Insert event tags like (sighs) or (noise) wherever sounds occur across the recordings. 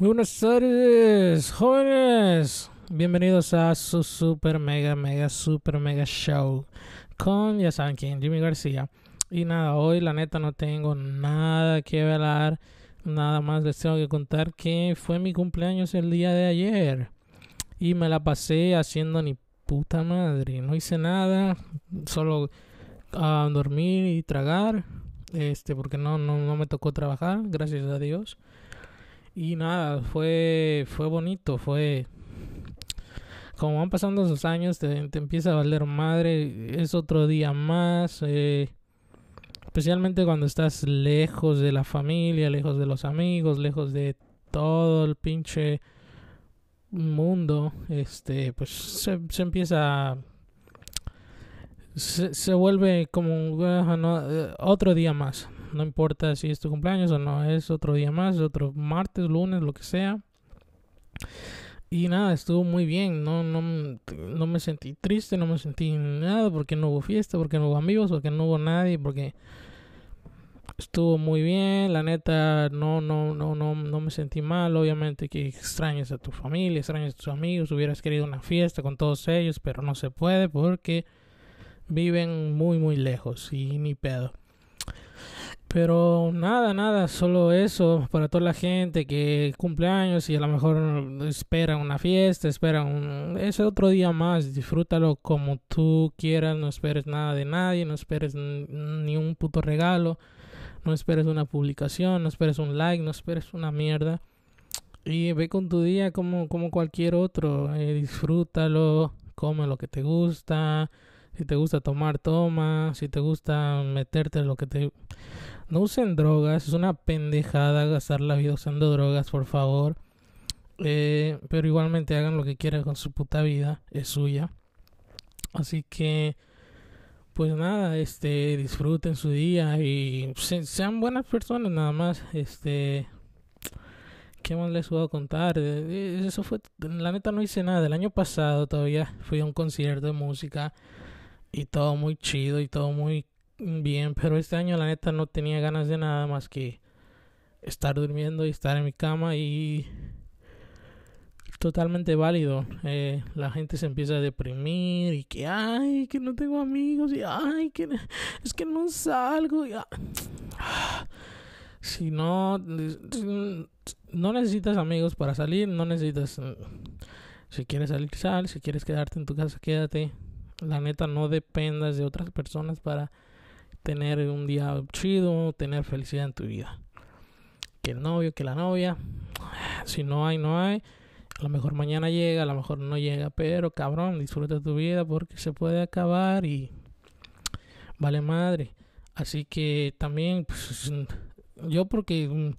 Muy buenas tardes, jóvenes. Bienvenidos a su super mega mega super mega show con ya saben quién, Jimmy García. Y nada, hoy la neta no tengo nada que hablar. Nada más les tengo que contar que fue mi cumpleaños el día de ayer. Y me la pasé haciendo ni puta madre. No hice nada. Solo a dormir y tragar. Este, porque no, no, no me tocó trabajar, gracias a Dios. Y nada, fue, fue bonito, fue... Como van pasando esos años, te, empieza a valer madre, es otro día más, eh, especialmente cuando estás lejos de la familia, lejos de los amigos, lejos de todo el pinche mundo, este, pues se, se empieza se, se, vuelve como uh, otro día más. No importa si es tu cumpleaños o no, es otro día más, otro martes, lunes, lo que sea. Y nada, estuvo muy bien. No, no, no me sentí triste, no me sentí nada porque no hubo fiesta, porque no hubo amigos, porque no hubo nadie, porque estuvo muy bien. La neta, no, no, no, no, no me sentí mal. Obviamente que extrañas a tu familia, extrañas a tus amigos. Hubieras querido una fiesta con todos ellos, pero no se puede porque viven muy, muy lejos y ni pedo. Pero nada, nada, solo eso para toda la gente que cumple años y a lo mejor espera una fiesta, espera un... ese otro día más, disfrútalo como tú quieras, no esperes nada de nadie, no esperes ni un puto regalo, no esperes una publicación, no esperes un like, no esperes una mierda. Y ve con tu día como, como cualquier otro, eh, disfrútalo, come lo que te gusta, si te gusta tomar, toma, si te gusta meterte lo que te no usen drogas, es una pendejada gastar la vida usando drogas, por favor. Eh, pero igualmente hagan lo que quieran con su puta vida, es suya. Así que, pues nada, este, disfruten su día y se, sean buenas personas nada más. Este, ¿qué más les puedo contar? Eso fue, la neta no hice nada. El año pasado todavía fui a un concierto de música y todo muy chido y todo muy bien, pero este año la neta no tenía ganas de nada más que estar durmiendo y estar en mi cama y totalmente válido. Eh, la gente se empieza a deprimir y que ay, que no tengo amigos y ay, que es que no salgo y, ah, si no no necesitas amigos para salir, no necesitas si quieres salir sal, si quieres quedarte en tu casa, quédate. La neta no dependas de otras personas para tener un día chido, tener felicidad en tu vida. Que el novio, que la novia, (sighs) si no hay, no hay. A lo mejor mañana llega, a lo mejor no llega, pero cabrón, disfruta tu vida porque se puede acabar y vale madre. Así que también, pues, (laughs) yo porque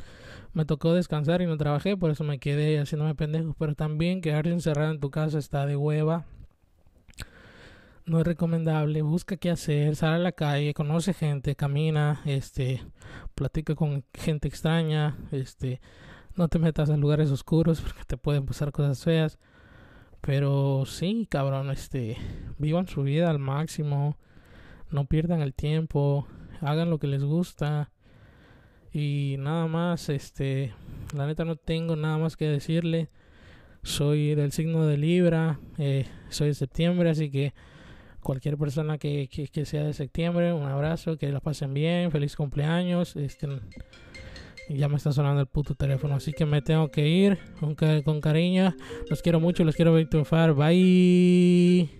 me tocó descansar y no trabajé, por eso me quedé haciéndome pendejo, pero también quedarse encerrado en tu casa está de hueva no es recomendable, busca qué hacer, sale a la calle, conoce gente, camina, este, platica con gente extraña, este, no te metas a lugares oscuros porque te pueden pasar cosas feas. Pero sí, cabrón, este, vivan su vida al máximo, no pierdan el tiempo, hagan lo que les gusta. Y nada más, este, la neta no tengo nada más que decirle. Soy del signo de Libra, eh, soy de septiembre, así que cualquier persona que, que, sea de septiembre, un abrazo, que la pasen bien, feliz cumpleaños. Este, ya me está sonando el puto teléfono, así que me tengo que ir con, con cariño. Los quiero mucho, los quiero ver triunfar. Bye.